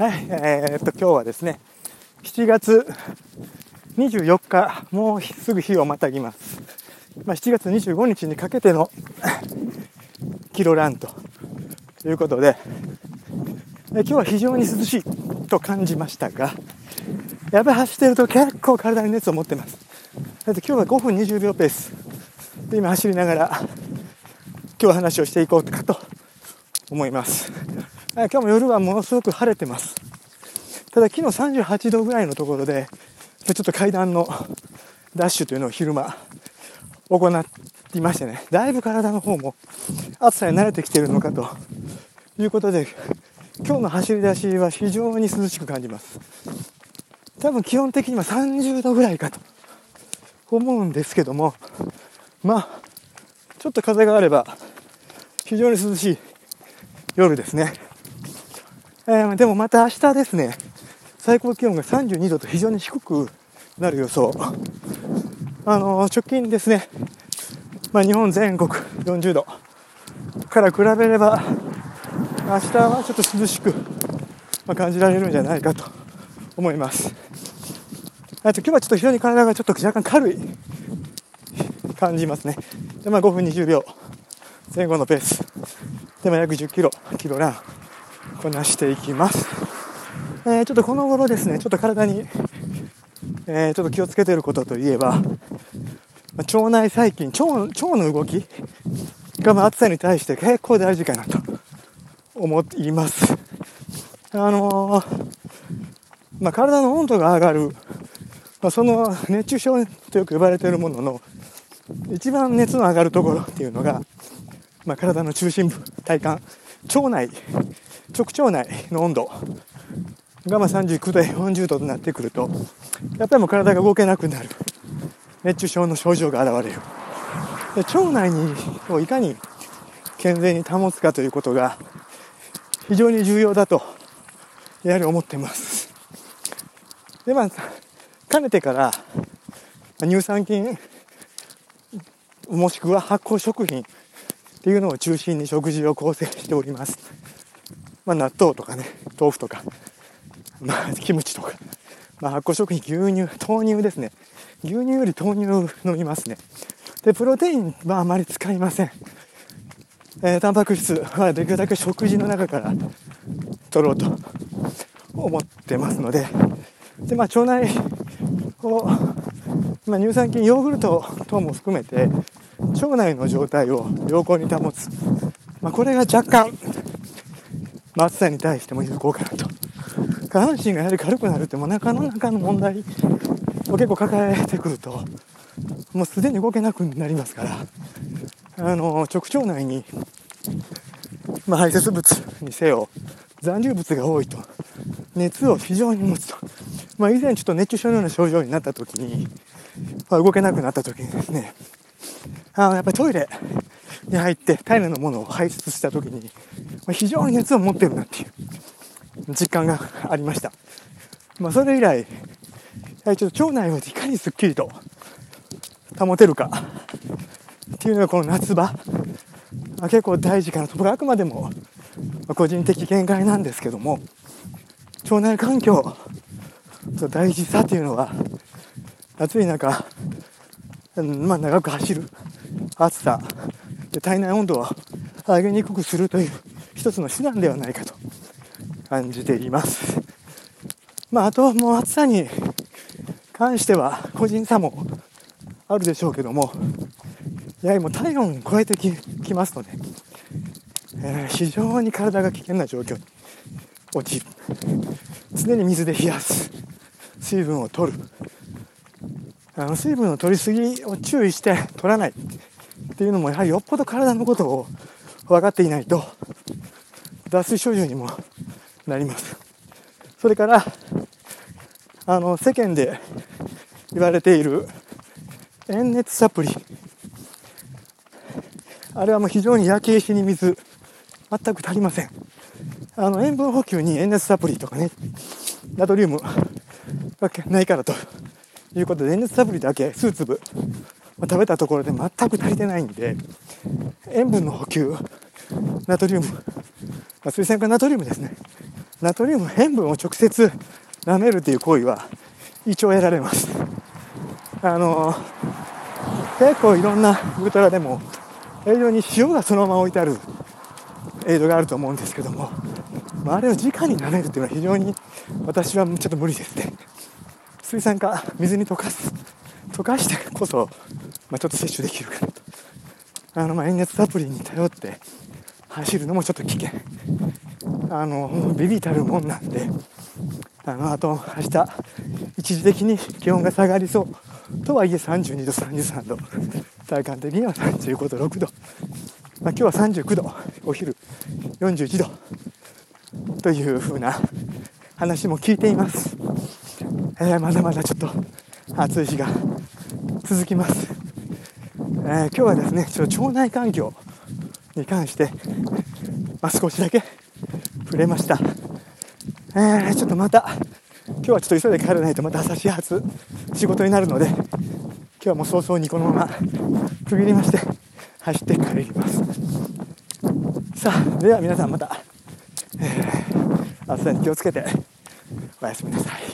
はい、えー、っと、今日はですね、7月24日、もうすぐ日をまたぎます。まあ、7月25日にかけての キロランということで、え今日は非常に涼しいと感じましたが、やっぱり走ってると結構体に熱を持ってます。だって今日は5分20秒ペースで今走りながら今日話をしていこうかと思います。今日も夜はものすごく晴れてます。ただ昨日38度ぐらいのところで、ちょっと階段のダッシュというのを昼間行っていましてね、だいぶ体の方も暑さに慣れてきているのかということで、今日の走り出しは非常に涼しく感じます。多分基本的には30度ぐらいかと思うんですけども、まあ、ちょっと風があれば非常に涼しい夜ですね。えー、でもまた明日ですね、最高気温が32度と非常に低くなる予想。あのー、直近ですね、まあ、日本全国40度から比べれば、明日はちょっと涼しく、ま感じられるんじゃないかと思います。あと今日はちょっと非常に体がちょっと若干軽い感じますね。で、まあ5分20秒前後のペース。で、まあ約10キロ、キロラン。こなしていきます。えー、ちょっとこの頃ですね、ちょっと体に、えー、ちょっと気をつけてることといえば、ま、腸内細菌、腸腸の動きがまあ暑さに対して結構大事かなと思います。あのー、まあ、体の温度が上がる、まあ、その熱中症とよく呼ばれているものの一番熱の上がるところっていうのが、まあ、体の中心部、体幹、腸内直腸内の温度がまあ39度、40度となってくると、やっぱりもう体が動けなくなる。熱中症の症状が現れる。で腸内にをいかに健全に保つかということが非常に重要だと、やはり思っています。で、まあ、かねてから、乳酸菌、もしくは発酵食品っていうのを中心に食事を構成しております。まあ、納豆とかね、豆腐とか、まあ、キムチとか、まあ、発酵食品、牛乳、豆乳ですね。牛乳より豆乳を飲みますね。で、プロテインはあまり使いません。えー、タンパク質はできるだけ食事の中から取ろうと思ってますので、で、まあ、腸内を、まあ、乳酸菌、ヨーグルト等も含めて、腸内の状態を良好に保つ。まあ、これが若干、まあ、暑さに対しても有効かなと。下半身がやはり軽くなるって、もう中の中の問題を結構抱えてくると、もうすでに動けなくなりますから、あの、直腸内に、まあ、排泄物にせよ、残留物が多いと、熱を非常に持つと。まあ、以前ちょっと熱中症のような症状になった時に、まあ、動けなくなった時にですね、あの、やっぱりトイレに入って体内のものを排出した時に、非常に熱を持ってるなっていう実感がありました。まあ、それ以来、ちょっと腸内をいかにすっきりと保てるかっていうのがこの夏場、まあ、結構大事かなと。僕はあくまでも個人的見解なんですけども、腸内環境の大事さというのは、暑い中、まあ、長く走る暑さで体内温度を上げにくくするという一つの手段ではないかと感じています。まあ、あともう暑さに関しては個人差もあるでしょうけども、やはりもう体温を超えてきますので、えー、非常に体が危険な状況に陥る。常に水で冷やす。水分を取る。あの水分の取りすぎを注意して取らないっていうのもやはりよっぽど体のことを分かっていないと脱水症状にもなります。それから、あの、世間で言われている塩熱サプリ。あれはもう非常に焼け石に水、全く足りません。あの、塩分補給に塩熱サプリとかね、ナトリウムがないからということで、塩熱サプリだけ数粒ま食べたところで全く足りてないんで、塩分の補給、ナトリウム、まあ、水酸化ナトリウムですね。ナトリウム塩分を直接舐めるっていう行為は一応得られます。あの結構いろんなウルトラでも映像に塩がそのまま置いてある映像があると思うんですけども、まあ、あれを直に舐めるっていうのは非常に私はちょっと無理ですね。水酸化水に溶かす。溶かしてこそ、まあ、ちょっと摂取できるかなと。あのまあ塩熱サプリに頼って走るのもちょっと危険。あのビビたるもんなんで。あのあと明日一時的に気温が下がりそう。とはいえ32度33度体感的には35度6度、まあ、今日は39度お昼41度というふうな話も聞いています、えー、まだまだちょっと暑い日が続きます、えー、今日はですねちょっと腸内環境に関して、まあ、少しだけ触れました、えー、ちょっとまた今日はちょっと急いで帰らないとまた朝始発仕事になるので今日はもう早々にこのまま区切りまして走って帰ります。さあでは皆さんまた、えー、暑さに気をつけておやすみなさい。